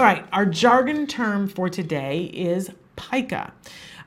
All right, our jargon term for today is pica.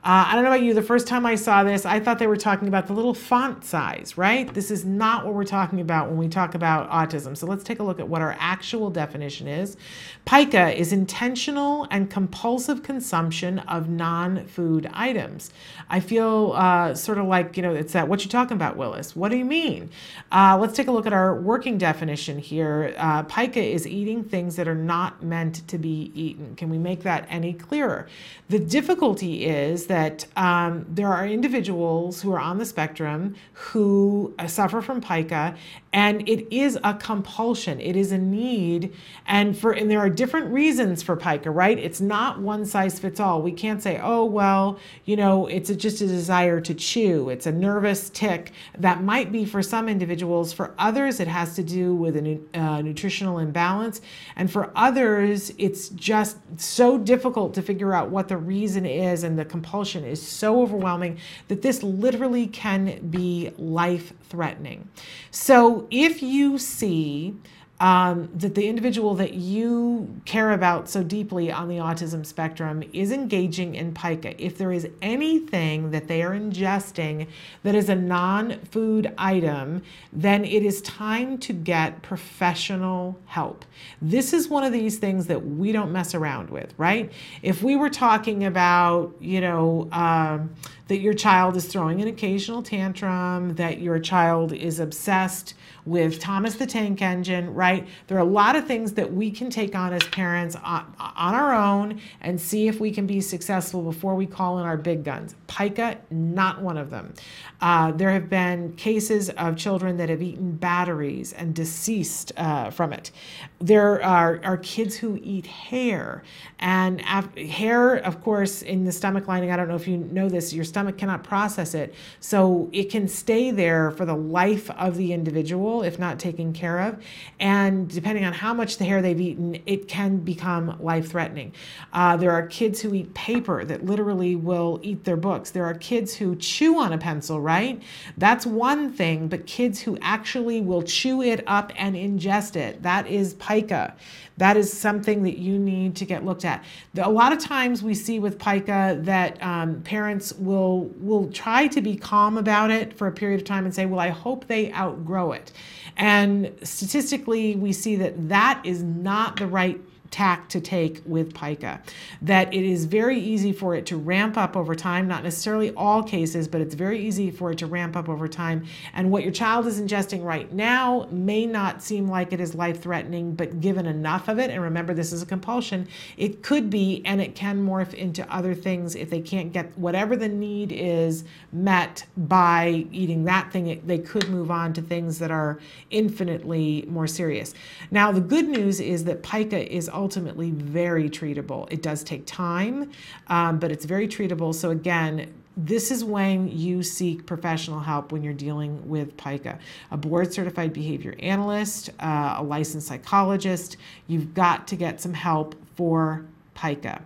Uh, I don't know about you, the first time I saw this, I thought they were talking about the little font size, right? This is not what we're talking about when we talk about autism. So let's take a look at what our actual definition is. PICA is intentional and compulsive consumption of non food items. I feel uh, sort of like, you know, it's that, what you talking about, Willis? What do you mean? Uh, let's take a look at our working definition here. Uh, PICA is eating things that are not meant to be eaten. Can we make that any clearer? The difficulty is that um, there are individuals who are on the spectrum who uh, suffer from pica, and it is a compulsion. It is a need, and for and there are different reasons for pica. Right? It's not one size fits all. We can't say, oh well, you know, it's a, just a desire to chew. It's a nervous tic that might be for some individuals. For others, it has to do with a uh, nutritional imbalance, and for others, it's just so difficult to figure out what the reason is, and the compulsion compulsion is so overwhelming that this literally can be life threatening. So if you see um, that the individual that you care about so deeply on the autism spectrum is engaging in pica. If there is anything that they are ingesting that is a non food item, then it is time to get professional help. This is one of these things that we don't mess around with, right? If we were talking about, you know, um, that your child is throwing an occasional tantrum, that your child is obsessed with Thomas the Tank Engine, right? There are a lot of things that we can take on as parents on, on our own and see if we can be successful before we call in our big guns. Pica, not one of them. Uh, there have been cases of children that have eaten batteries and deceased uh, from it. There are, are kids who eat hair, and af- hair, of course, in the stomach lining, I don't know if you know this, your stomach cannot process it. So it can stay there for the life of the individual if not taken care of. And depending on how much the hair they've eaten, it can become life threatening. Uh, there are kids who eat paper that literally will eat their books. There are kids who chew on a pencil, right? That's one thing, but kids who actually will chew it up and ingest it, that is pica. That is something that you need to get looked at. A lot of times we see with pica that um, parents will will try to be calm about it for a period of time and say, "Well, I hope they outgrow it." And statistically, we see that that is not the right tack to take with pica. That it is very easy for it to ramp up over time, not necessarily all cases, but it's very easy for it to ramp up over time. And what your child is ingesting right now may not seem like it is life threatening, but given enough of it, and remember this is a compulsion, it could be and it can morph into other things if they can't get whatever the need is met by eating that thing, it, they could move on to things that are infinitely more serious. Now, the good news is that pica is also ultimately very treatable. It does take time, um, but it's very treatable. So, again, this is when you seek professional help when you're dealing with pica. A board certified behavior analyst uh, a licensed psychologist you've got to get some help for pica.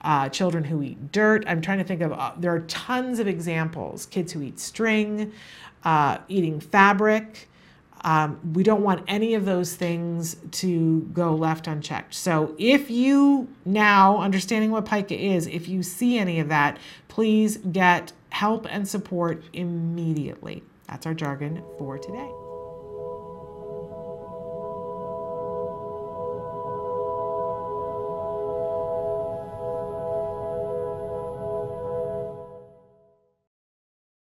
Uh, children who eat dirt. I'm trying to think of uh, there are tons of examples. Kids who eat string uh, eating fabric um, we don't want any of those things to go left unchecked. So if you now, understanding what pica is, if you see any of that, please get help and support immediately. That's our jargon for today.